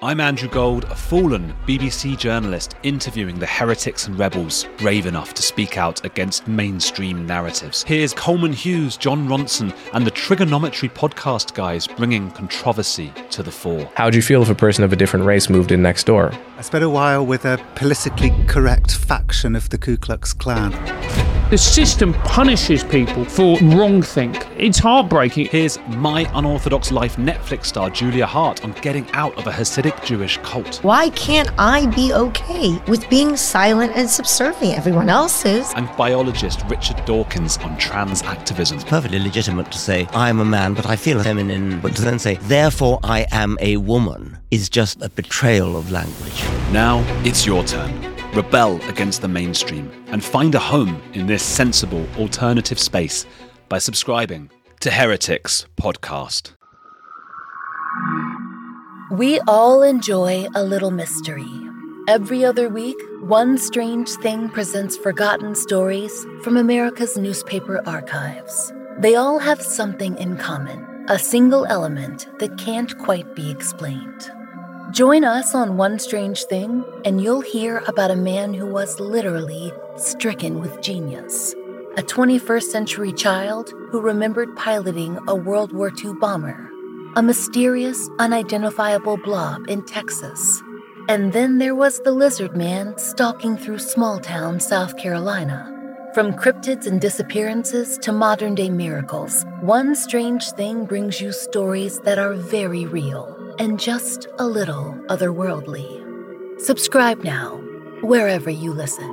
I'm Andrew Gold, a fallen BBC journalist interviewing the heretics and rebels brave enough to speak out against mainstream narratives. Here's Coleman Hughes, Jon Ronson, and the Trigonometry podcast guys bringing controversy to the fore. How would you feel if a person of a different race moved in next door? I spent a while with a politically correct faction of the Ku Klux Klan. The system punishes people for wrongthink. It's heartbreaking. Here's My Unorthodox Life Netflix star Julia Haart on getting out of a Hasidic Jewish cult. Why can't I be okay with being silent and subservient? Everyone else is. And biologist Richard Dawkins on trans activism. It's perfectly legitimate to say, I'm a man, but I feel feminine. But to then say, therefore I am a woman, is just a betrayal of language. Now it's your turn. Rebel against the mainstream and find a home in this sensible alternative space by subscribing to Heretics Podcast. We all enjoy a little mystery. Every other week, One Strange Thing presents forgotten stories from America's newspaper archives. They all have something in common a single element that can't quite be explained. Join us on One Strange Thing, and you'll hear about a man who was literally stricken with genius. A 21st century child who remembered piloting a World War II bomber. A mysterious, unidentifiable blob in Texas. And then there was the lizard man stalking through small town South Carolina. From cryptids and disappearances to modern day miracles, One Strange Thing brings you stories that are very real and just a little otherworldly. Subscribe now, wherever you listen.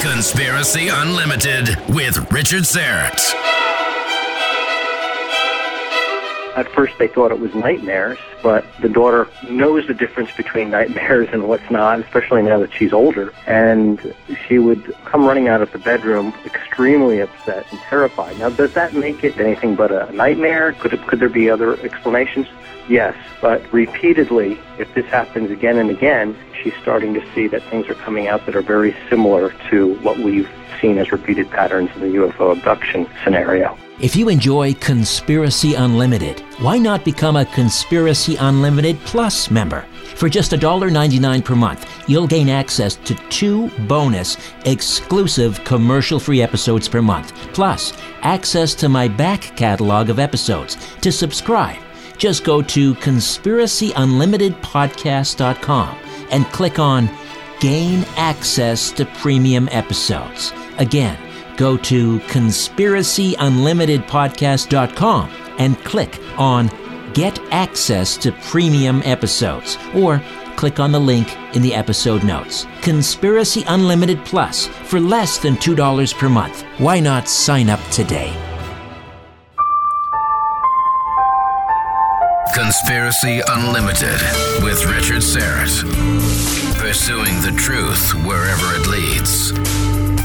Conspiracy Unlimited with Richard Syrett. At first, they thought it was nightmares, but the daughter knows the difference between nightmares and what's not, especially now that she's older. And she would come running out of the bedroom extremely upset and terrified. Now, does that make it anything but a nightmare? Could, it, could there be other explanations? Yes, but repeatedly, if this happens again and again, she's starting to see that things are coming out that are very similar to what we've seen as repeated patterns in the UFO abduction scenario. If you enjoy Conspiracy Unlimited, why not become a Conspiracy Unlimited Plus member? For just $1.99 per month, you'll gain access to two bonus, exclusive commercial free episodes per month, plus access to my back catalog of episodes. To subscribe, just go to conspiracyunlimitedpodcast.com and click on Gain Access to Premium Episodes. Again, go to conspiracyunlimitedpodcast.com and click on Get Access to Premium Episodes or click on the link in the episode notes. Conspiracy Unlimited Plus for less than $2 per month. Why not sign up today? Conspiracy Unlimited with Richard Syrett. pursuing the truth wherever it leads,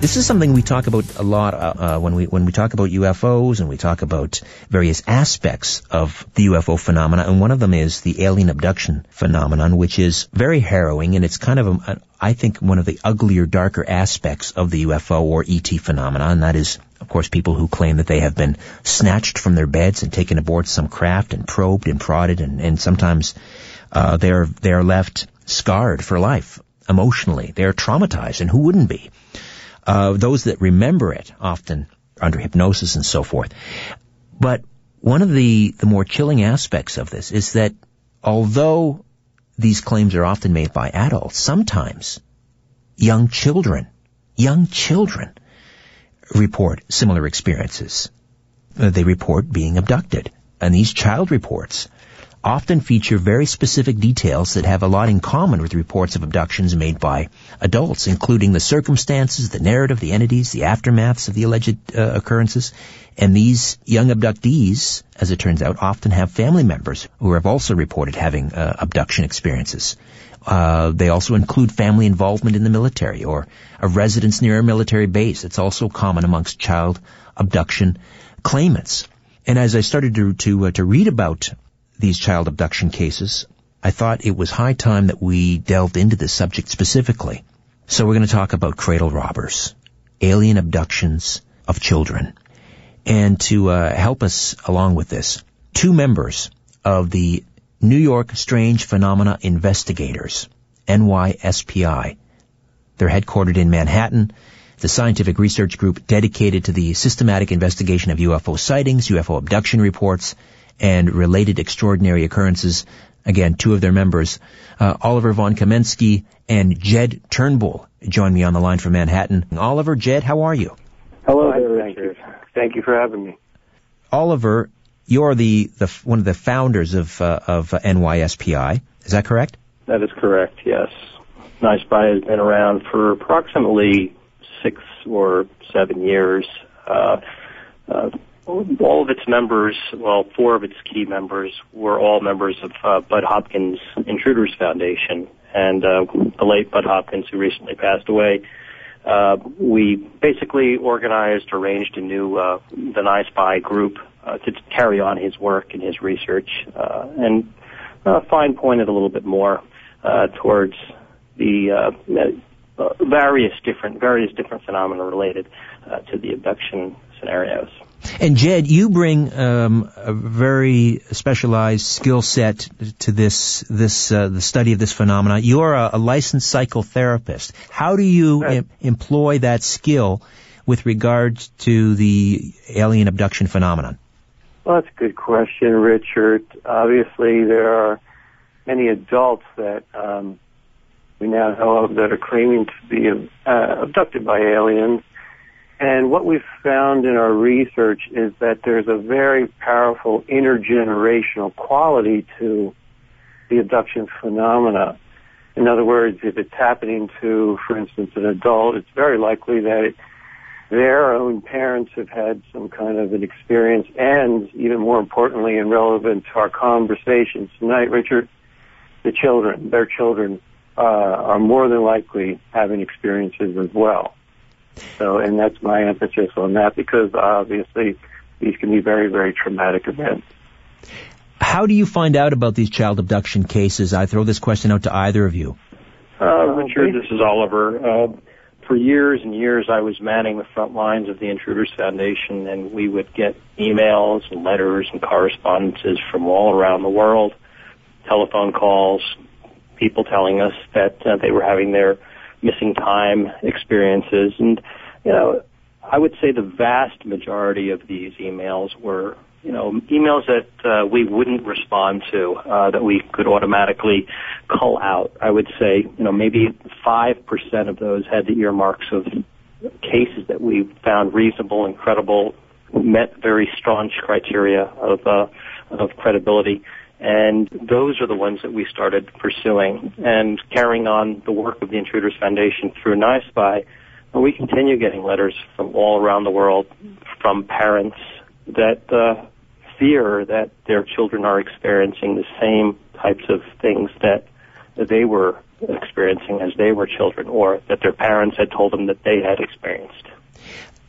This is something we talk about a lot uh, uh, when we when we talk about UFOs and we talk about various aspects of the UFO phenomena. And one of them is the alien abduction phenomenon, which is very harrowing, and it's kind of a, I think one of the uglier, darker aspects of the UFO or ET phenomena, and that is, of course, people who claim that they have been snatched from their beds and taken aboard some craft and probed and prodded, and, and sometimes uh, they're they're left scarred for life emotionally. They're traumatized, and who wouldn't be? Uh, those that remember it often under hypnosis and so forth. But one of the, the more chilling aspects of this is that although these claims are often made by adults, sometimes young children, young children report similar experiences. Uh, they report being abducted. And these child reports often feature very specific details that have a lot in common with reports of abductions made by adults, including the circumstances, the narrative, the entities, the aftermaths of the alleged uh, occurrences. And these young abductees, as it turns out, often have family members who have also reported having uh, abduction experiences. Uh, they also include family involvement in the military or a residence near a military base. It's also common amongst child abduction claimants. And as I started to to, uh, to read about these child abduction cases, I thought it was high time that we delved into this subject specifically. So we're going to talk about cradle robbers, alien abductions of children. And to uh, help us along with this, two members of the New York Strange Phenomena Investigators, NYSPI. They're headquartered in Manhattan. The scientific research group dedicated to the systematic investigation of UFO sightings, UFO abduction reports, and related extraordinary occurrences. Again, two of their members, uh, Oliver von Kemenczky and Jed Turnbull, join me on the line from Manhattan. Oliver, Jed, how are you? Hello there, Richard. Thank you for having me. Oliver, you're the, the one of the founders of uh, of NYSPI. Is that correct? That is correct. Yes, NYSPI has been around for approximately six or seven years. Uh, uh, all of its members, well, four of its key members were all members of uh, Budd Hopkins Intruders Foundation, and uh, the late Budd Hopkins, who recently passed away. Uh, we basically organized, arranged a new uh, the NYSPI group uh, to carry on his work and his research, uh, and uh, fine pointed a little bit more uh, towards the uh, uh, various different various different phenomena related uh, to the abduction scenarios. And Jed, you bring um, a very specialized skill set to this this uh, the study of this phenomenon. You're a, a licensed psychotherapist. How do you em- employ that skill with regards to the alien abduction phenomenon? Well, that's a good question, Richard. Obviously, there are many adults that um, we now know of that are claiming to be uh, abducted by aliens and what we've found in our research is that there's a very powerful intergenerational quality to the abduction phenomena. In other words, if it's happening to, for instance, an adult, it's very likely that it, their own parents have had some kind of an experience, and even more importantly and relevant to our conversations tonight, Richard, the children, their children, uh, are more than likely having experiences as well. So, and that's my emphasis on that because obviously these can be very, very traumatic events. How do you find out about these child abduction cases? I throw this question out to either of you. Uh, Richard, this is Oliver. Uh, for years and years, I was manning the front lines of the Intruders Foundation, and we would get emails and letters and correspondences from all around the world, telephone calls, people telling us that uh, they were having their missing time experiences. And, you know, I would say the vast majority of these emails were, you know, emails that uh, we wouldn't respond to, uh, that we could automatically cull out. I would say, you know, maybe 5% of those had the earmarks of cases that we found reasonable and credible, met very staunch criteria of uh, of credibility. And those are the ones that we started pursuing and carrying on the work of the Intruders Foundation through NYSPI. We continue getting letters from all around the world from parents that uh, fear that their children are experiencing the same types of things that they were experiencing as they were children or that their parents had told them that they had experienced.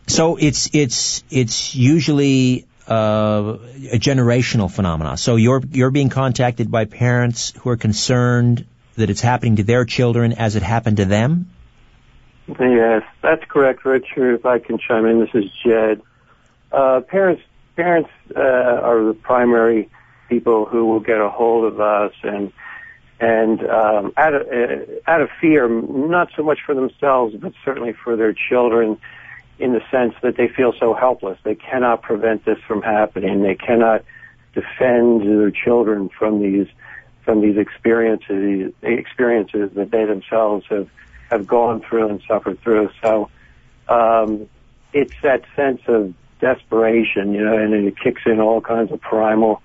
So it's it's it's usually uh, a generational phenomenon. So you're you're being contacted by parents who are concerned that it's happening to their children as it happened to them. Yes, that's correct, Richard. If I can chime in, this is Jed. Uh, parents parents uh, are the primary people who will get a hold of us and and um, out of uh, out of fear, not so much for themselves, but certainly for their children, in the sense that they feel so helpless. They cannot prevent this from happening. They cannot defend their children from these from these experiences experiences that they themselves have have gone through and suffered through. So um, it's that sense of desperation, you know, and it kicks in all kinds of primal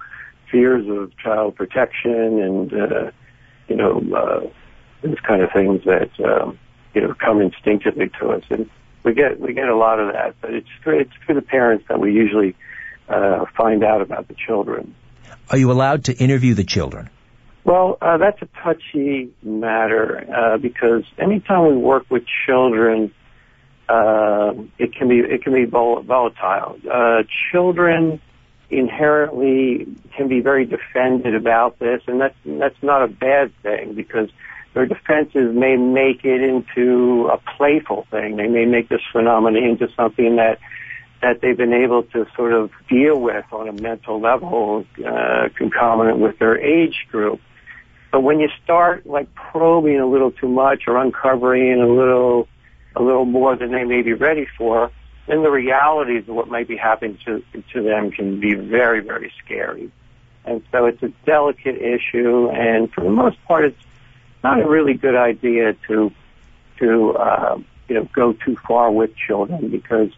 fears of child protection and uh, you know, uh, those kind of things that, um, you know, come instinctively to us. And we get, we get a lot of that, but it's it's for the parents that we usually, uh, find out about the children. Are you allowed to interview the children? Well, uh, that's a touchy matter, uh, because anytime we work with children, uh, it can be, it can be volatile. Uh, children, inherently can be very defended about this, and that's that's not a bad thing because their defenses may make it into a playful thing. They may make this phenomenon into something that that they've been able to sort of deal with on a mental level, uh, concomitant with their age group. But when you start like probing a little too much or uncovering a little a little more than they may be ready for, then the realities of what might be happening to, to them can be very, very scary. And so it's a delicate issue, and for the most part, it's not a really good idea to to uh, you know go too far with children because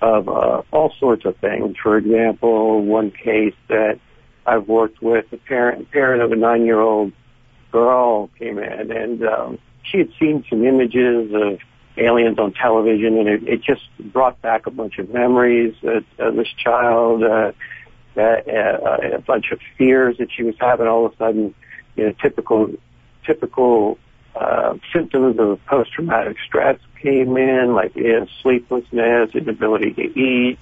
of uh, all sorts of things. For example, one case that I've worked with, a parent parent of a nine year old girl came in, and um, she had seen some images of aliens on television, and it, it just brought back a bunch of memories of, of this child, uh, that, uh, a bunch of fears that she was having. All of a sudden, you know, typical typical uh, symptoms of post-traumatic stress came in, like know, sleeplessness, inability to eat,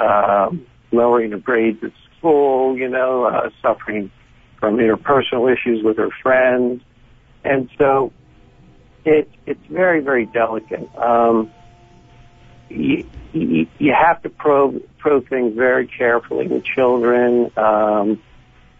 um, lowering of grades at school, you know, uh, suffering from interpersonal issues with her friends. And so it, it's very, very delicate. Um, you, you, you have to probe, probe things very carefully with children, um,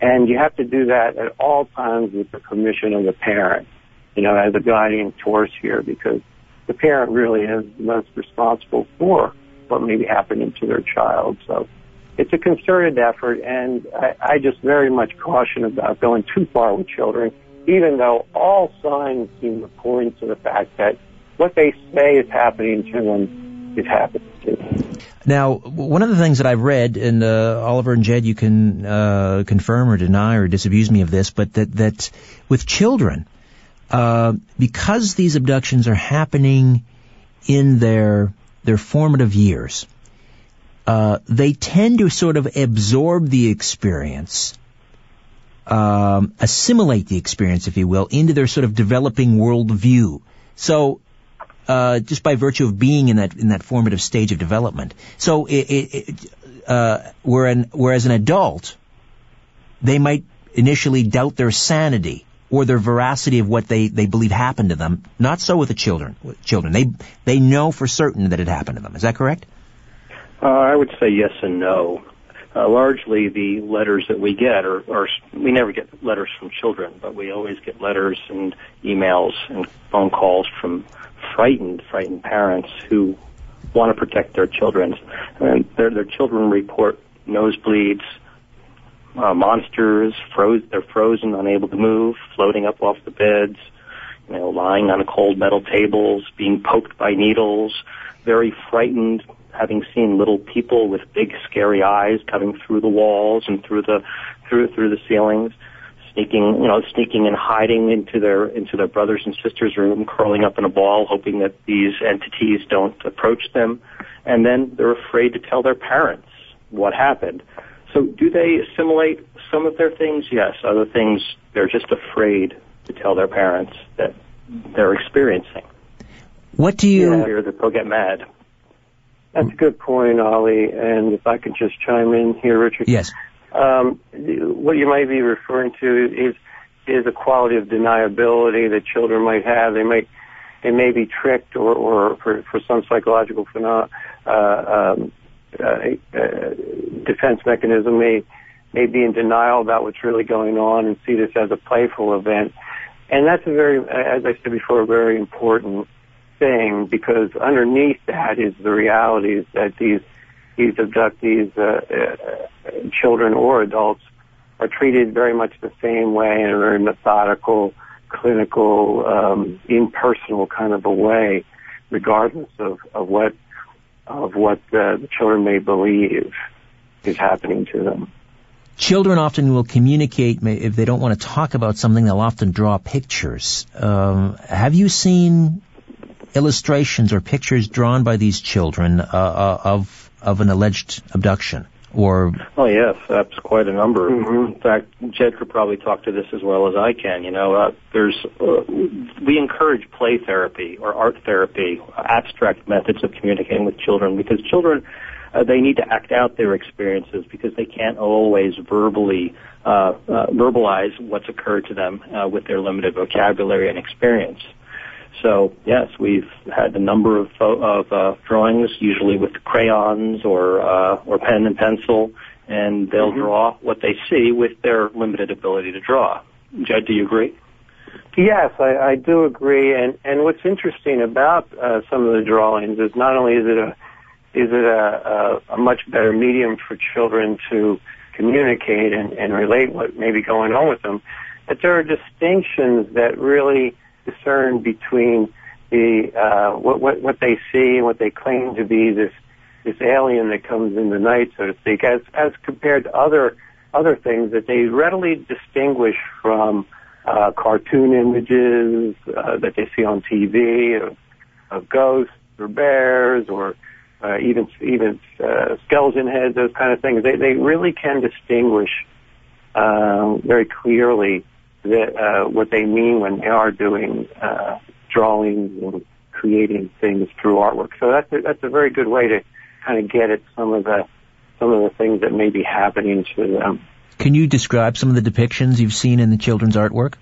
and you have to do that at all times with the permission of the parent, you know, as a guiding force here, because the parent really is most responsible for what may be happening to their child. So it's a concerted effort, and I, I just very much caution about going too far with children even though all signs seem to point to the fact that what they say is happening to them is happening to. Now, one of the things that I've read, and uh, Oliver and Jed, you can uh, confirm or deny or disabuse me of this, but that that with children, uh, because these abductions are happening in their their formative years, uh, they tend to sort of absorb the experience um, assimilate the experience, if you will, into their sort of developing worldview. So, uh, just by virtue of being in that in that formative stage of development. So, it, it, uh, whereas an adult, they might initially doubt their sanity or their veracity of what they, they believe happened to them. Not so with the children. With children, they they know for certain that it happened to them. Is that correct? Uh, I would say yes and no uh, largely the letters that we get are, are we never get letters from children, but we always get letters and emails and phone calls from frightened, frightened parents who want to protect their children. And their their children report nosebleeds, uh, monsters, froze. They're frozen, unable to move, floating up off the beds. you know, lying on cold metal tables, being poked by needles, very frightened, having seen little people with big scary eyes coming through the walls and through the through through the ceilings sneaking, you know, sneaking and hiding into their into their brothers and sisters' room, curling up in a ball, hoping that these entities don't approach them, and then they're afraid to tell their parents what happened. So, do they assimilate some of their things? Yes. Other things, they're just afraid to tell their parents that they're experiencing. What do you? Yeah, fear that they'll get mad. That's a good point, Ollie. And if I could just chime in here, Richard. Yes. Um, what you might be referring to is is a quality of deniability that children might have. They might they may be tricked or, or for, for some psychological phenomena, uh, um, uh, uh, defense mechanism may may be in denial about what's really going on and see this as a playful event. And that's a very, as I said before, a very important thing because underneath that is the realities that these these abductees, uh, uh, children or adults, are treated very much the same way in a very methodical, clinical, um, impersonal kind of a way, regardless of, of what of what the children may believe is happening to them. Children often will communicate if they don't want to talk about something. They'll often draw pictures. Um, have you seen illustrations or pictures drawn by these children uh, uh of of an alleged abduction? Or oh yes, that's quite a number. Mm-hmm. In fact, Jed could probably talk to this as well as I can. You know, uh, there's uh, we encourage play therapy or art therapy, abstract methods of communicating with children because children uh, they need to act out their experiences because they can't always verbally uh, uh, verbalize what's occurred to them uh, with their limited vocabulary and experience. So yes, we've had a number of, of uh, drawings, usually with crayons or uh, or pen and pencil, and they'll mm-hmm. draw what they see with their limited ability to draw. Jed, do you agree? Yes, I, I do agree. And and what's interesting about uh, some of the drawings is not only is it a is it a, a, a much better medium for children to communicate and, and relate what may be going on with them, but there are distinctions that really discern between the uh, what, what what they see and what they claim to be this this alien that comes in the night, so to speak, as as compared to other other things that they readily distinguish from uh, cartoon images uh, that they see on TV of, of ghosts or bears or uh, even even uh, skeleton heads, those kind of things. They they really can distinguish uh, very clearly that, uh, what they mean when they are doing uh, drawings and creating things through artwork. So that's a, that's a very good way to kind of get at some of the some of the things that may be happening to them. Can you describe some of the depictions you've seen in the children's artwork?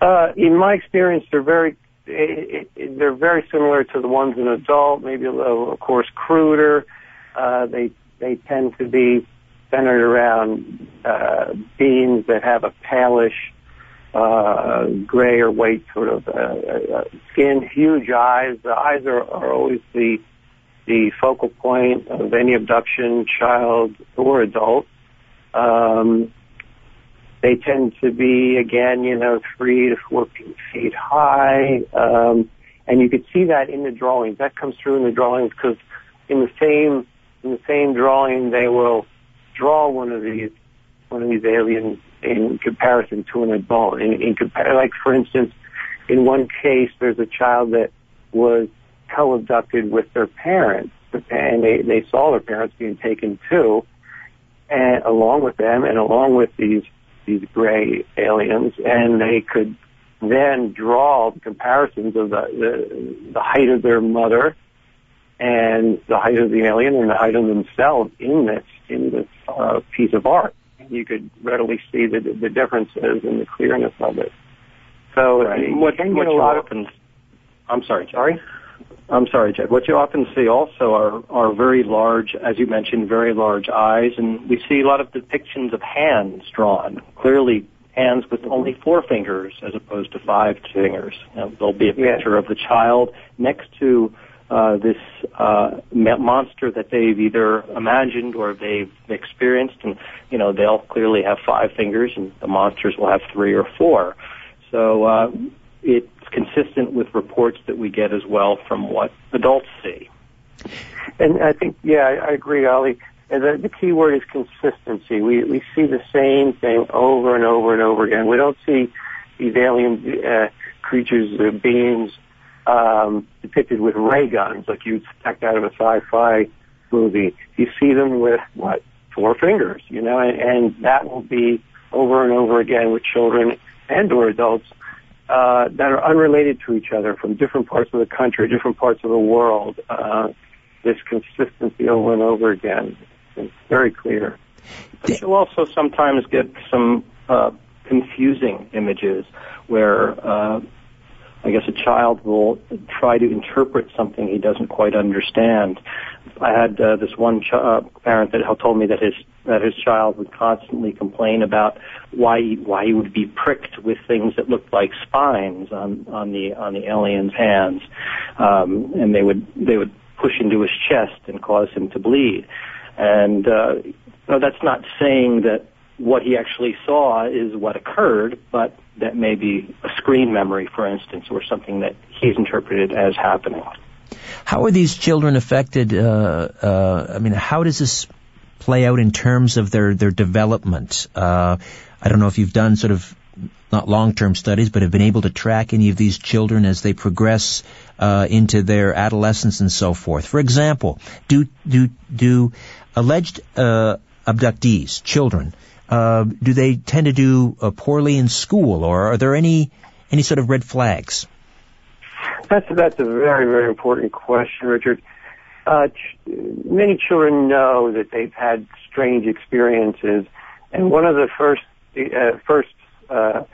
Uh, in my experience, they're very it, it, they're very similar to the ones in adult, maybe a little, of course, cruder. Uh, they they tend to be centered around uh, beings that have a palish uh, gray or white sort of uh, uh, skin, huge eyes. The eyes are, are always the the focal point of any abduction, child or adult. Um, they tend to be, again, you know, three to four feet high, um, and you could see that in the drawings. That comes through in the drawings because in the same in the same drawing they will draw one of these one of these aliens in comparison to an adult. In, in compar- like for instance, in one case, there's a child that was co-abducted with their parents, and they they saw their parents being taken too, and along with them, and along with these these gray aliens, and they could then draw comparisons of the, the the height of their mother and the height of the alien and the height of themselves in this in this uh, piece of art. You could readily see the the differences and the clearness of it. So right. what, what lot. Often, I'm sorry. Sorry. I'm sorry, Jed. What you often see also are, are very large, as you mentioned, very large eyes, and we see a lot of depictions of hands drawn. Clearly, hands with only four fingers as opposed to five fingers. You know, there'll be a picture yeah. of the child next to uh, this uh, monster that they've either imagined or they've experienced, and you know they'll clearly have five fingers, and the monsters will have three or four. So uh, it's consistent with reports that we get as well from what adults see. And I think, yeah, I, I agree, Ollie. And the, the key word is consistency. We we see the same thing over and over and over again. We don't see these alien uh, creatures, uh, beings, um, depicted with ray guns like you'd expect out of a sci-fi movie. You see them with what four fingers, you know, and, and that will be over and over again with children and or adults uh, that are unrelated to each other from different parts of the country, different parts of the world. Uh, this consistency over and over again is very clear. But you'll also sometimes get some uh, confusing images where uh, I guess a child will try to interpret something he doesn't quite understand. I had uh, this one ch- uh, parent that told me that his that his child would constantly complain about why he, why he would be pricked with things that looked like spines on on the on the alien's hands, um, and they would they would push into his chest and cause him to bleed. And uh, know, that's not saying that what he actually saw is what occurred, but that may be a screen memory, for instance, or something that he's interpreted as happening. How are these children affected? Uh, uh, I mean, how does this play out in terms of their their development? Uh, I don't know if you've done sort of not long-term studies, but have been able to track any of these children as they progress uh, into their adolescence and so forth. For example, do do do alleged uh, abductees, children, uh, do they tend to do uh, poorly in school, or are there any any sort of red flags? That's that's a very very important question, Richard. Uh, ch- many children know that they've had strange experiences, and one of the first uh, first uh,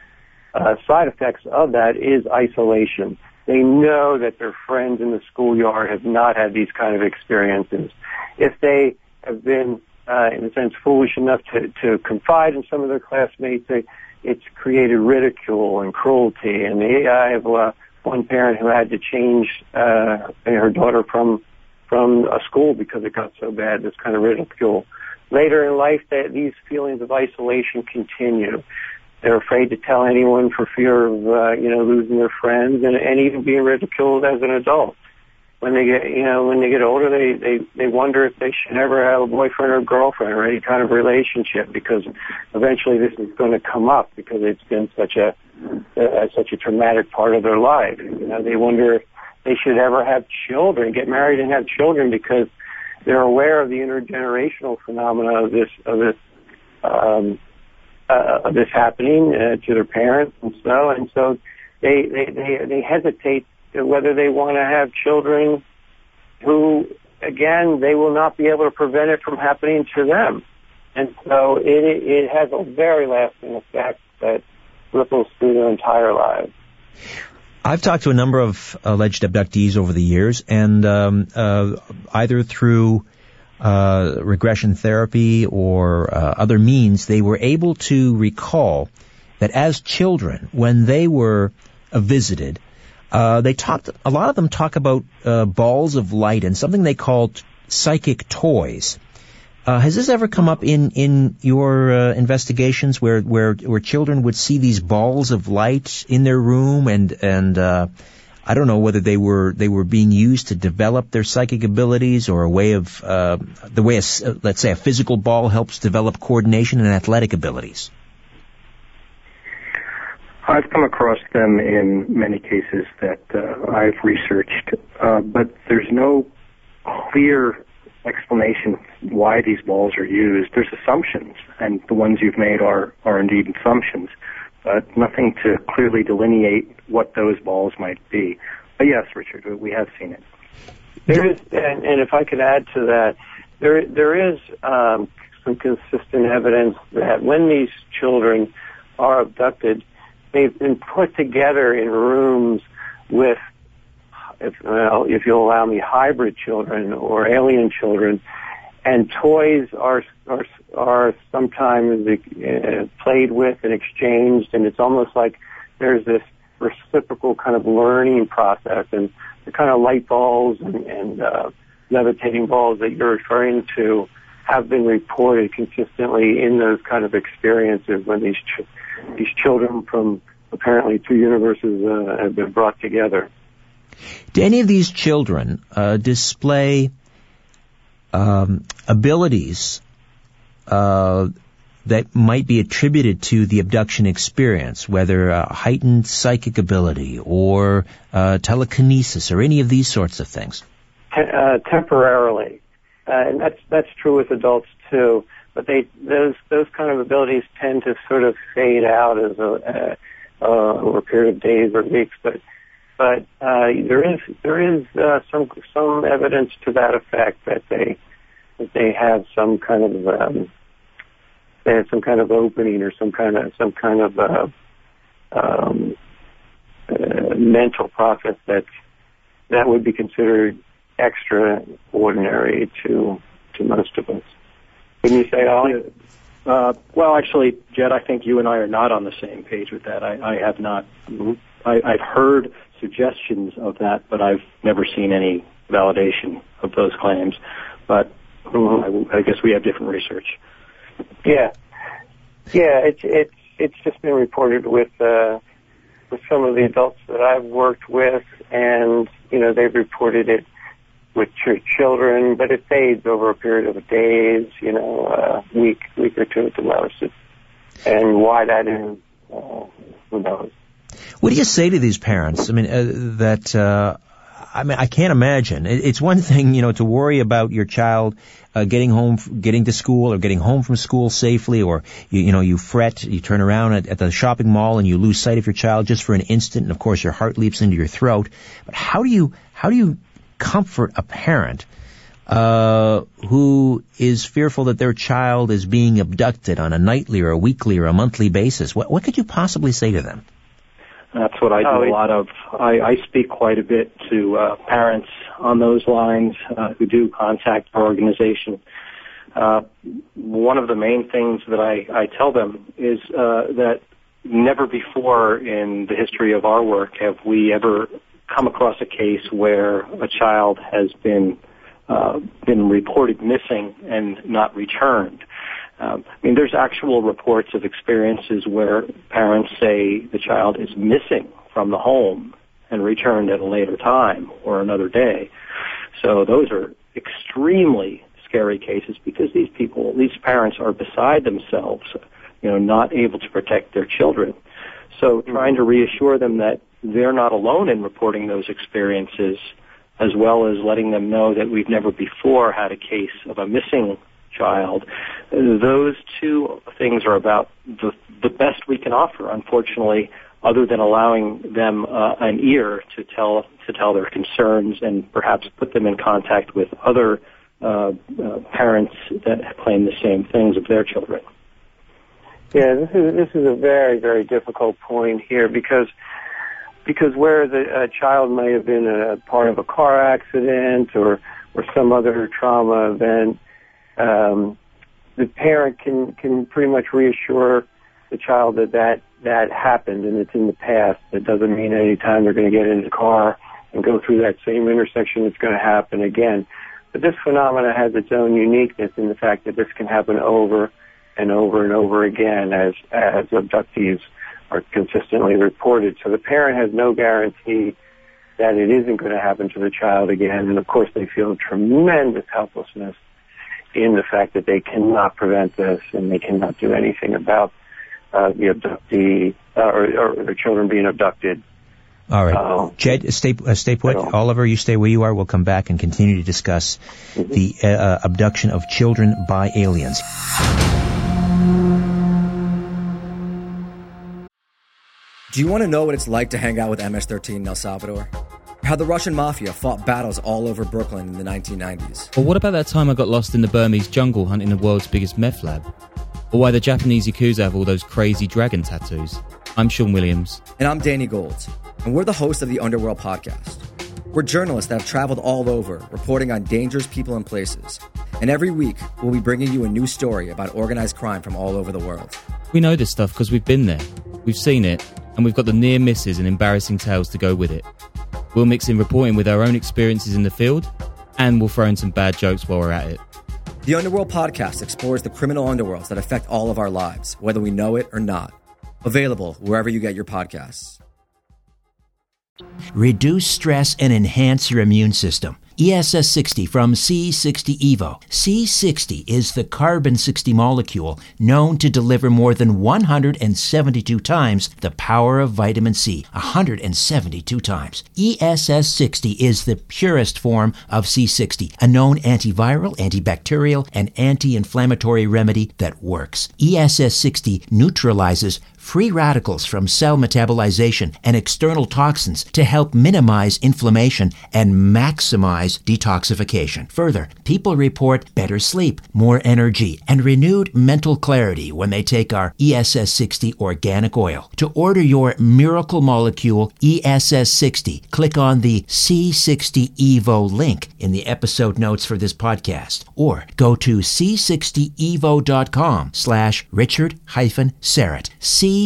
uh, side effects of that is isolation. They know that their friends in the schoolyard have not had these kind of experiences. If they have been, uh, in a sense, foolish enough to, to confide in some of their classmates, they, it's created ridicule and cruelty. And they, I have uh, one parent who had to change uh, her daughter from from a school because it got so bad. This kind of ridicule. Later in life, they, these feelings of isolation continue. They're afraid to tell anyone for fear of, uh, you know, losing their friends and, and even being ridiculed as an adult. When they get, you know, when they get older, they, they, they wonder if they should ever have a boyfriend or girlfriend or any kind of relationship because eventually this is going to come up because it's been such a, uh, such a traumatic part of their life. You know, they wonder if they should ever have children, get married and have children because they're aware of the intergenerational phenomena of this, of this, um, uh, of this happening uh, to their parents and so and so they they they, they hesitate whether they want to have children who again they will not be able to prevent it from happening to them. And so it it has a very lasting effect that ripples through their entire lives. I've talked to a number of alleged abductees over the years, and um, uh, either through uh, regression therapy or uh, other means, they were able to recall that as children, when they were visited, uh, they talked. A lot of them talk about uh, balls of light and something they called psychic toys. Uh, has this ever come up in in your uh, investigations where where where children would see these balls of light in their room and and uh, I don't know whether they were they were being used to develop their psychic abilities or a way of uh, the way a, let's say a physical ball helps develop coordination and athletic abilities. I've come across them in many cases that uh, I've researched, uh, but there's no clear explanation why these balls are used. There's assumptions, and the ones you've made are are indeed assumptions but nothing to clearly delineate what those balls might be. But yes, Richard, we have seen it. There is, and, and if I could add to that, there there is um, some consistent evidence that when these children are abducted, they've been put together in rooms with, if, if you'll allow me, hybrid children or alien children. And toys are are are sometimes uh, played with and exchanged, and it's almost like there's this reciprocal kind of learning process, and the kind of light balls and, and uh, levitating balls that you're referring to have been reported consistently in those kind of experiences when these ch- these children from apparently two universes uh, have been brought together. Do any of these children uh, display um, abilities uh, that might be attributed to the abduction experience, whether uh, heightened psychic ability or uh, telekinesis or any of these sorts of things? Uh, temporarily, and that's that's true with adults too. But they those those kind of abilities tend to sort of fade out as a uh, over a period of days or weeks. But but uh, there is there is uh, some some evidence to that effect that they that they have some kind of um, they have some kind of opening or some kind of some kind of uh, um, uh, mental process that that would be considered extraordinary to to most of us. Can you say, Ollie? Uh, well, actually, Jed, I think you and I are not on the same page with that. I, I have not. I, I've heard suggestions of that, but I've never seen any validation of those claims. But I, I guess we have different research. Yeah, yeah. It's it's it's just been reported with uh, with some of the adults that I've worked with, and you know they've reported it with ch- children, but it fades over a period of days, you know, a week week or two at the most. And why that is, uh, who knows. What do you say to these parents? I mean, uh, that uh, I mean, I can't imagine. It's one thing, you know, to worry about your child uh, getting home, getting to school, or getting home from school safely, or you, you know, you fret, you turn around at, at the shopping mall and you lose sight of your child just for an instant, and of course your heart leaps into your throat. But how do you, how do you comfort a parent uh, who is fearful that their child is being abducted on a nightly or a weekly or a monthly basis? What, what could you possibly say to them? That's what I do oh, a lot of. I, I speak quite a bit to uh, parents on those lines uh, who do contact our organization. Uh, one of the main things that I, I tell them is uh, that never before in the history of our work have we ever come across a case where a child has been uh, been reported missing and not returned. Um, I mean, there's actual reports of experiences where parents say the child is missing from the home and returned at a later time or another day. So those are extremely scary cases because these people, these parents are beside themselves, you know, not able to protect their children. So trying to reassure them that they're not alone in reporting those experiences as well as letting them know that we've never before had a case of a missing child. Those two things are about the, the best we can offer, unfortunately, other than allowing them uh, an ear to tell to tell their concerns and perhaps put them in contact with other uh, uh, parents that claim the same things of their children. Yeah, this is this is a very very difficult point here because because where the child may have been a part of a car accident or or some other trauma event, um, the parent can can pretty much reassure the child that that that happened and it's in the past. It doesn't mean any time they're going to get in the car and go through that same intersection, it's going to happen again. But this phenomena has its own uniqueness in the fact that this can happen over and over and over again as as abductees are consistently reported. So the parent has no guarantee that it isn't going to happen to the child again, and of course they feel tremendous helplessness in the fact that they cannot prevent this and they cannot do anything about uh, the abductee uh, or, or, children being abducted. All right, um, Jed, stay uh, stay put. Oliver, you stay where you are. We'll come back and continue to discuss mm-hmm. the uh, uh, abduction of children by aliens. Do you want to know what it's like to hang out with MS-13 in El Salvador? How the Russian mafia fought battles all over Brooklyn in the 1990s. Or what about that time I got lost in the Burmese jungle hunting the world's biggest meth lab? Or why the Japanese Yakuza have all those crazy dragon tattoos? I'm Sean Williams. And I'm Danny Gold. And we're the hosts of the Underworld podcast. We're journalists that have traveled all over, reporting on dangerous people and places. And every week, we'll be bringing you a new story about organized crime from all over the world. We know this stuff because we've been there, we've seen it, and we've got the near misses and embarrassing tales to go with it. We'll mix in reporting with our own experiences in the field, and we'll throw in some bad jokes while we're at it. The Underworld podcast explores the criminal underworlds that affect all of our lives, whether we know it or not. Available wherever you get your podcasts. Reduce stress and enhance your immune system. ESS 60 from C60 Evo. C60 is the carbon 60 molecule known to deliver more than 172 times the power of vitamin C. 172 times. ESS 60 is the purest form of C60, a known antiviral, antibacterial, and anti inflammatory remedy that works. ESS 60 neutralizes free radicals from cell metabolization and external toxins to help minimize inflammation and maximize detoxification. Further, people report better sleep, more energy, and renewed mental clarity when they take our ESS 60 organic oil. To order your miracle molecule ESS 60, click on the C60 Evo link in the episode notes for this podcast or go to c60evo.com slash richard hyphen Syrett.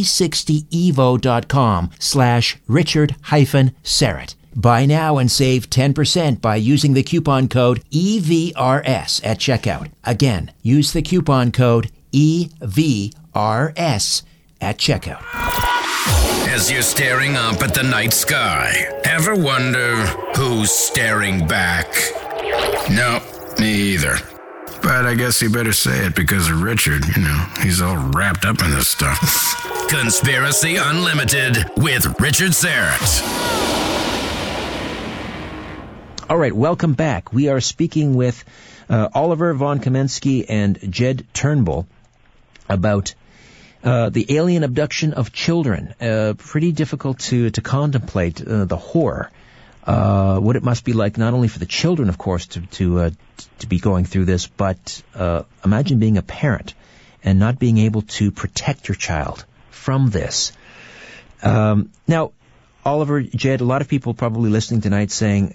c60evo.com slash richard hyphen Syrett. Buy now and save 10% by using the coupon code EVRS at checkout. Again, use the coupon code EVRS at checkout. As you're staring up at the night sky, ever wonder who's staring back? No, me either. But I guess you better say it because of Richard. You know, he's all wrapped up in this stuff. Conspiracy Unlimited with Richard Syrett. All right, welcome back. We are speaking with uh, Oliver von Kemenczky and Jed Turnbull about uh, the alien abduction of children. Uh, pretty difficult to to contemplate uh, the horror. Uh, what it must be like not only for the children, of course, to to uh, to be going through this, but imagine being a parent and not being able to protect your child from this. Um, now, Oliver, Jed, a lot of people probably listening tonight saying,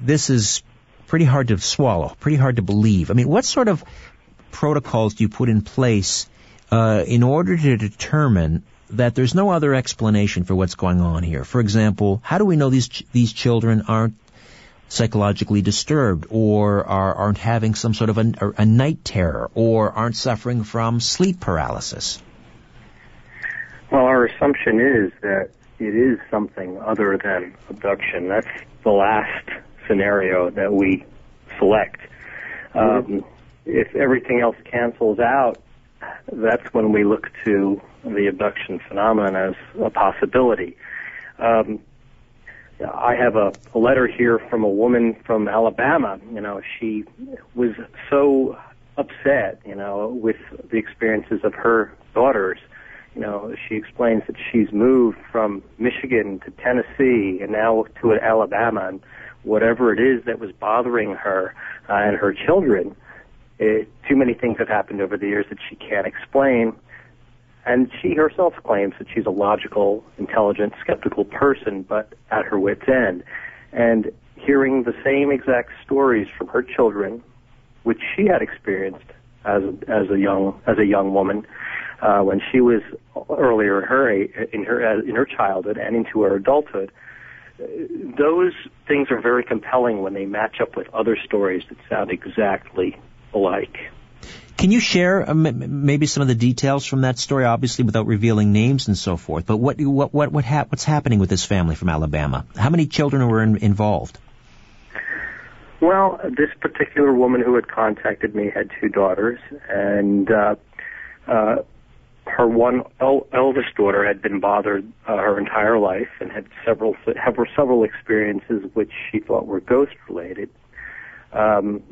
this is pretty hard to swallow, pretty hard to believe. I mean, what sort of protocols do you put in place uh, in order to determine that there's no other explanation for what's going on here? For example, how do we know these ch- these children aren't psychologically disturbed or are, aren't having some sort of a, a night terror or aren't suffering from sleep paralysis? Well, our assumption is that it is something other than abduction. That's the last scenario that we select. Um, if everything else cancels out, that's when we look to the abduction phenomenon as a possibility. Um, I have a, a letter here from a woman from Alabama. You know, she was so upset, you know, with the experiences of her daughters. You know, she explains that she's moved from Michigan to Tennessee and now to Alabama. And whatever it is that was bothering her uh, and her children. It, too many things have happened over the years that she can't explain. And she herself claims that she's a logical, intelligent, skeptical person, but at her wits' end. And hearing the same exact stories from her children, which she had experienced as as a young as a young woman, uh, when she was earlier in her in her in her childhood and into her adulthood, those things are very compelling when they match up with other stories that sound exactly alike. Can you share uh, m- maybe some of the details from that story, obviously without revealing names and so forth? But what what what, what ha- what's happening with this family from Alabama? How many children were in- involved? Well, this particular woman who had contacted me had two daughters, and uh, uh, her one el- eldest daughter had been bothered uh, her entire life and had several have several experiences which she thought were ghost related. Um,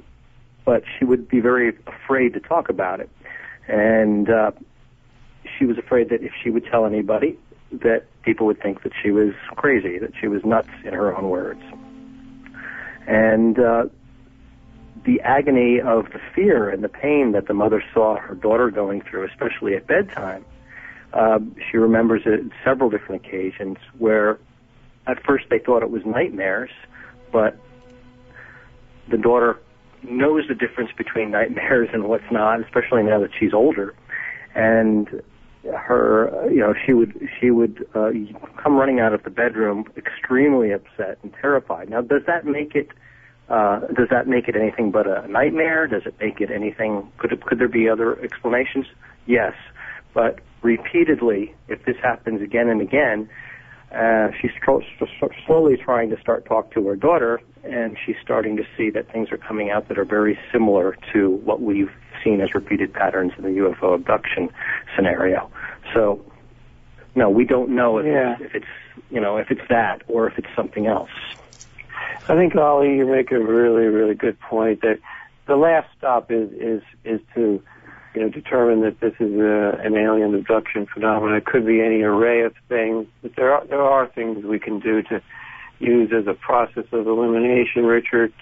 but she would be very afraid to talk about it, and uh, she was afraid that if she would tell anybody, that people would think that she was crazy, that she was nuts, in her own words. And uh, the agony of the fear and the pain that the mother saw her daughter going through, especially at bedtime. Uh, she remembers it several different occasions where at first they thought it was nightmares, but the daughter knows the difference between nightmares and what's not, especially now that she's older. And her, you know, she would she would uh, come running out of the bedroom extremely upset and terrified. Now, does that make it uh, does that make it anything but a nightmare? Does it make it anything? Could it, could there be other explanations? Yes, but repeatedly, if this happens again and again, uh, she's tro- slowly trying to start talk to her daughter, and she's starting to see that things are coming out that are very similar to what we've seen as repeated patterns in the UFO abduction scenario. So, no, we don't know if, Yeah. it's, if it's you know if it's that or if it's something else. I think Ollie, you make a really, really good point that the last stop is is is to determine that this is a, an alien abduction phenomenon. It could be any array of things, but there are there are things we can do to use as a process of elimination. Richard,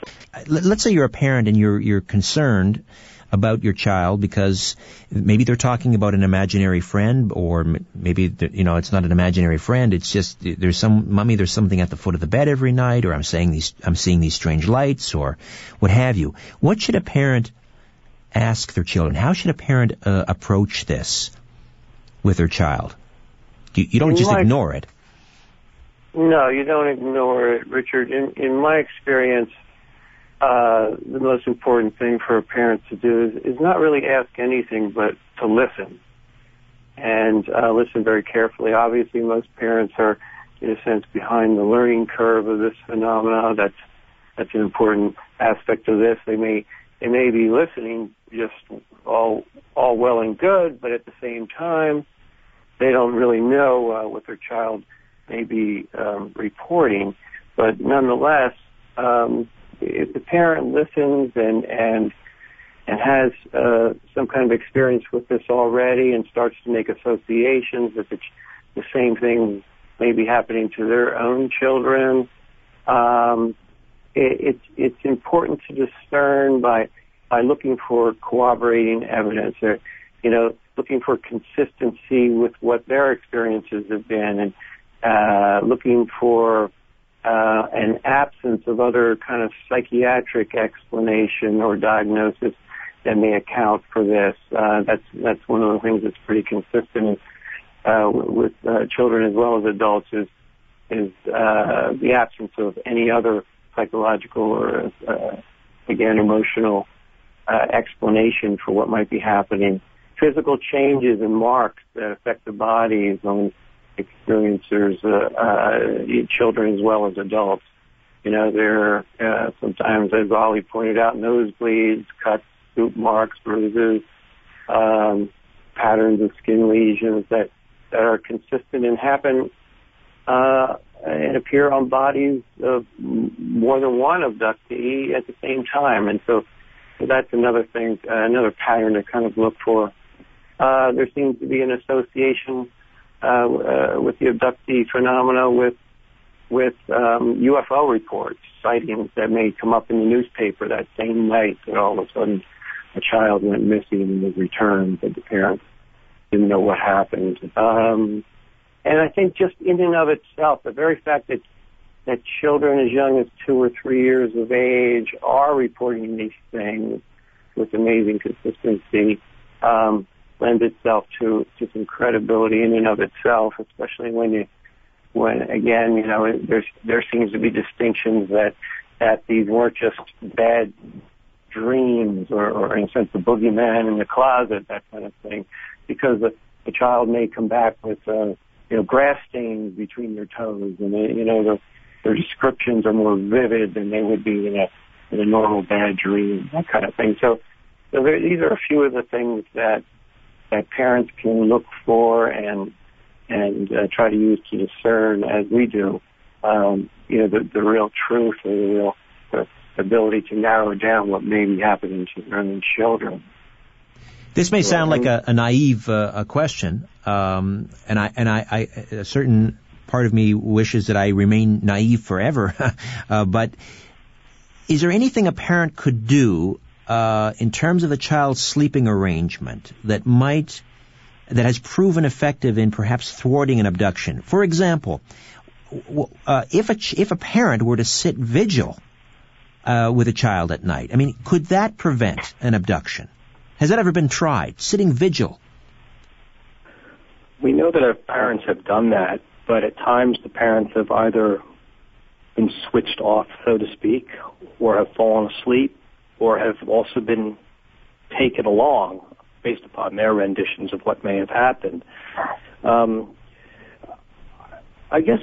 Let- Let's say you're a parent and you're you're concerned about your child because maybe they're talking about an imaginary friend or maybe you know it's not an imaginary friend it's just there's some mummy there's something at the foot of the bed every night or I'm saying these I'm seeing these strange lights or what have you what should a parent ask their children how should a parent uh, approach this with their child you, you don't just my- ignore it No, you don't ignore it, Richard. In in my experience, uh, the most important thing for a parent to do is, is not really ask anything, but to listen and uh, listen very carefully. Obviously, most parents are, in a sense, behind the learning curve of this phenomena. That's that's an important aspect of this. They may they may be listening just all all well and good, but at the same time, they don't really know uh, what their child may be um, reporting. But nonetheless, um, if the parent listens and and and has uh, some kind of experience with this already and starts to make associations that the, the same thing may be happening to their own children, um, it, it's it's important to discern by by looking for corroborating evidence or you know looking for consistency with what their experiences have been and uh, looking for uh, an absence of other kind of psychiatric explanation or diagnosis that may account for this. Uh, that's that's one of the things that's pretty consistent uh, with uh, children as well as adults is is uh, the absence of any other psychological or uh, again emotional uh, explanation for what might be happening. Physical changes and marks that affect the body among experiencers, uh, uh, children as well as adults. You know, there are uh, sometimes, as Ollie pointed out, nosebleeds, cuts, scoop marks, bruises, um, patterns of skin lesions that, that are consistent and happen uh, and appear on bodies of more than one abductee at the same time. And so, so that's another thing, uh, another pattern to kind of look for. Uh, there seems to be an association uh, uh, with the abductee phenomena with with um, UFO reports, sightings that may come up in the newspaper that same night that all of a sudden a child went missing and was returned, but the parents didn't know what happened. Um, and I think just in and of itself, the very fact that that children as young as two or three years of age are reporting these things with amazing consistency um, lends itself to, to some credibility in and of itself, especially when you when again you know there's there seems to be distinctions that that these weren't just bad dreams or, or in a sense the boogeyman in the closet that kind of thing because the, the child may come back with uh, you know grass stains between their toes and they, you know the, their descriptions are more vivid than they would be in a in a normal bad dream that kind of thing so so there, these are a few of the things that that parents can look for and and uh, try to use to discern as we do um, you know the, the real truth or the real the ability to narrow down what may be happening to their own children. This may sound like a, a naive uh, a question, um, and I and I, I a certain part of me wishes that I remain naive forever. uh, but is there anything a parent could do uh, in terms of a child's sleeping arrangement that might that has proven effective in perhaps thwarting an abduction? For example, uh, if a ch- if a parent were to sit vigil uh, with a child at night, I mean, could that prevent an abduction? Has that ever been tried? Sitting vigil. We know that our parents have done that, but at times the parents have either been switched off, so to speak, or have fallen asleep, or have also been taken along based upon their renditions of what may have happened. Um, I guess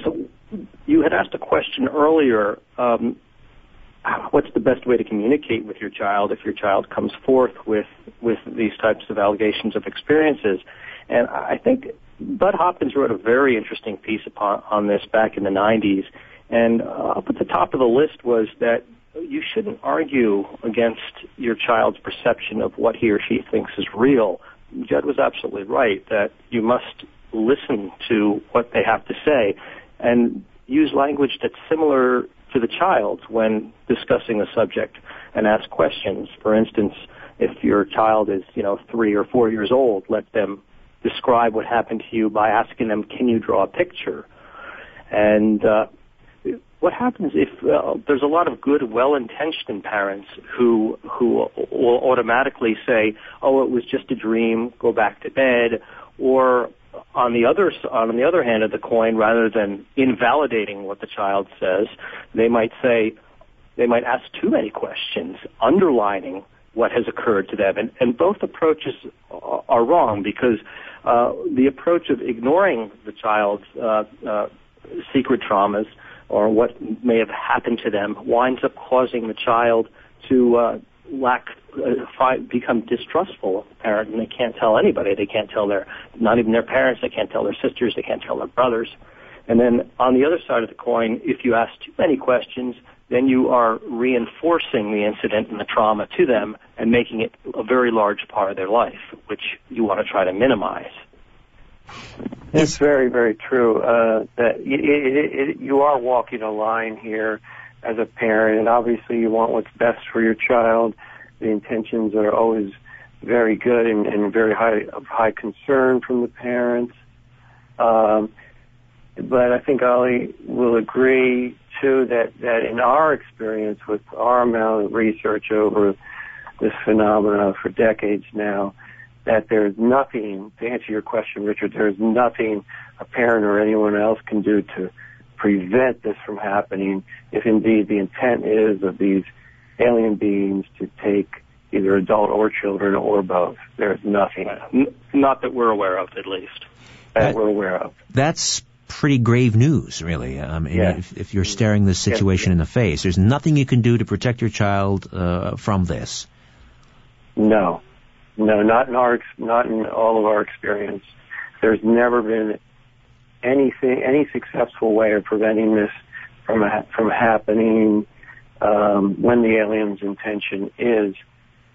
you had asked a question earlier. Um, what's the best way to communicate with your child if your child comes forth with with these types of allegations of experiences? And I think Budd Hopkins wrote a very interesting piece upon on this back in the 90s. And uh, up at the top of the list was that you shouldn't argue against your child's perception of what he or she thinks is real. Jed was absolutely right that you must listen to what they have to say and use language that's similar to the child's when discussing a subject and ask questions. For instance, if your child is, you know, three or four years old, let them describe what happened to you by asking them, can you draw a picture? And uh, what happens if uh, there's a lot of good, well-intentioned parents who who will automatically say, "Oh, it was just a dream. Go back to bed," or on the other on the other hand of the coin, rather than invalidating what the child says, they might say they might ask too many questions, underlining what has occurred to them, and, and both approaches are wrong because uh, the approach of ignoring the child's uh, uh, secret traumas or what may have happened to them winds up causing the child to uh, lack uh, fi- become distrustful of the parent and they can't tell anybody. They can't tell their not even their parents. They can't tell their sisters. They can't tell their brothers. And then on the other side of the coin if you ask too many questions then you are reinforcing the incident and the trauma to them and making it a very large part of their life which you want to try to minimize it's very, very true. Uh, that it, it, it, you are walking a line here as a parent, and obviously you want what's best for your child. The intentions are always very good and, and very high of high concern from the parents. Um, but I think Ollie will agree too that that in our experience with our amount of research over this phenomena for decades now, that there's nothing, to answer your question, Richard, there's nothing a parent or anyone else can do to prevent this from happening if indeed the intent is of these alien beings to take either adult or children or both. There's nothing. Not that we're aware of, at least. That, we're aware of. That's pretty grave news, really. Um, Yeah. if, if you're staring this situation in the face, there's nothing you can do to protect your child uh, from this. No, no, not in our, ex- not in all of our experience. There's never been anything, any successful way of preventing this from ha- from happening um, when the alien's intention is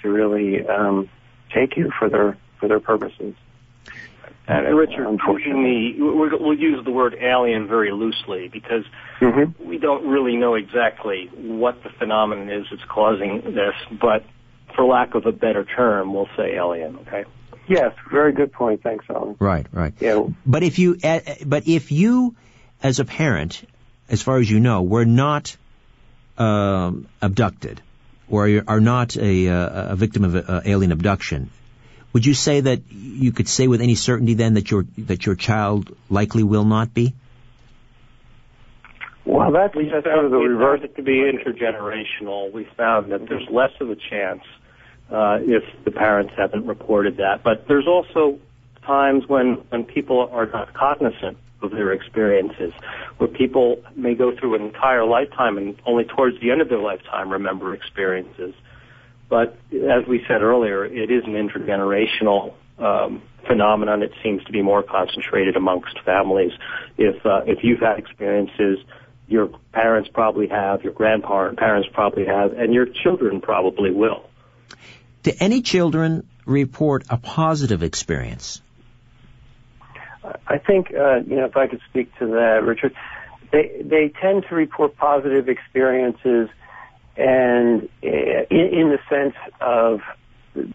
to really um, take you for their for their purposes. And uh, Richard, using the, we're- we'll use the word alien very loosely because Mm-hmm. we don't really know exactly what the phenomenon is that's causing this, but for lack of a better term, we'll say alien, okay? Yes, very good point. Thanks, Alan. Right, right. Yeah. But if you, uh, but if you, as a parent, as far as you know, were not um, abducted, or are not a, uh, a victim of uh, alien abduction, would you say that you could say with any certainty then that your that your child likely will not be? Well, that's, we that's found, sort of the we reverse. found it to be intergenerational. We found that there's less of a chance uh, if the parents haven't reported that. But there's also times when when people are not cognizant of their experiences, where people may go through an entire lifetime and only towards the end of their lifetime remember experiences. But as we said earlier, it is an intergenerational um, phenomenon. It seems to be more concentrated amongst families. If uh, if you've had experiences, your parents probably have, your grandparents probably have, and your children probably will. Do any children report a positive experience? I think, uh, you know, if I could speak to that, Richard, they they tend to report positive experiences, and uh, in, in the sense of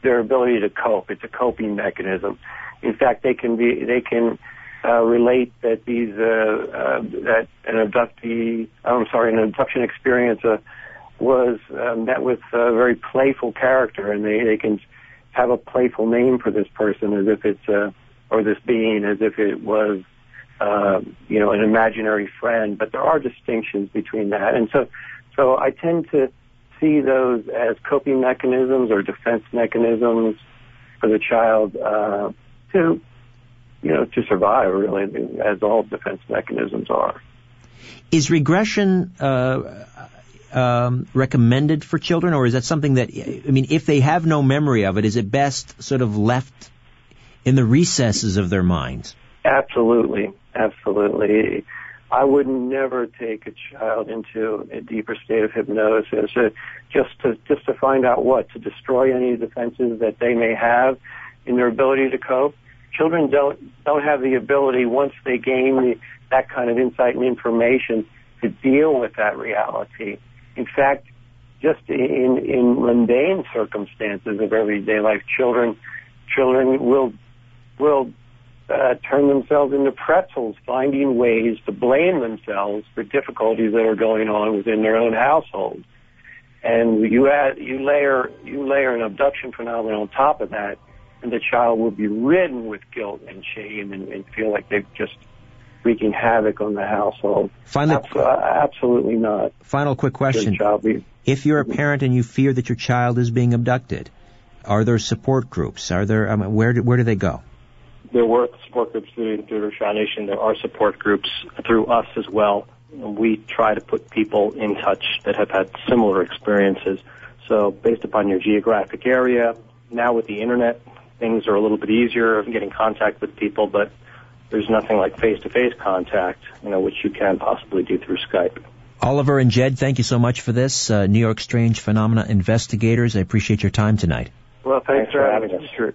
their ability to cope. It's a coping mechanism. In fact, they can be they can uh, relate that these uh, uh, that an abductee, I'm sorry, an abduction experience was uh, met with a very playful character, and they they can have a playful name for this person as if it's uh, or this being as if it was uh, you know an imaginary friend. But there are distinctions between that, and so so I tend to see those as coping mechanisms or defense mechanisms for the child uh, to, you know, to survive. Really, as all defense mechanisms are. Is regression uh, um, recommended for children, or is that something that I mean, if they have no memory of it, is it best sort of left in the recesses of their minds? Absolutely, absolutely. I would never take a child into a deeper state of hypnosis uh, just to just to find out what to destroy any defenses that they may have in their ability to cope. Children don't don't have the ability once they gain the, that kind of insight and information to deal with that reality. In fact, just in in mundane circumstances of everyday life, children children will will uh, turn themselves into pretzels, finding ways to blame themselves for difficulties that are going on within their own household. And you add, you layer, you layer an abduction phenomenon on top of that, and the child will be ridden with guilt and shame and, and feel like they've just wreaking havoc on the household. Abso- absolutely not. Final quick question: If you're a parent and you fear that your child is being abducted, are there support groups? Are there? I mean, where do, where do they go? There were support groups through, through the Foundation. There are support groups through us as well. We try to put people in touch that have had similar experiences. So based upon your geographic area, now with the internet, things are a little bit easier of getting contact with people, but there's nothing like face-to-face contact, you know, which you can possibly do through Skype. Oliver and Jed, thank you so much for this. Uh, New York Strange Phenomena investigators, I appreciate your time tonight. Well, thanks, thanks for having us. Sure.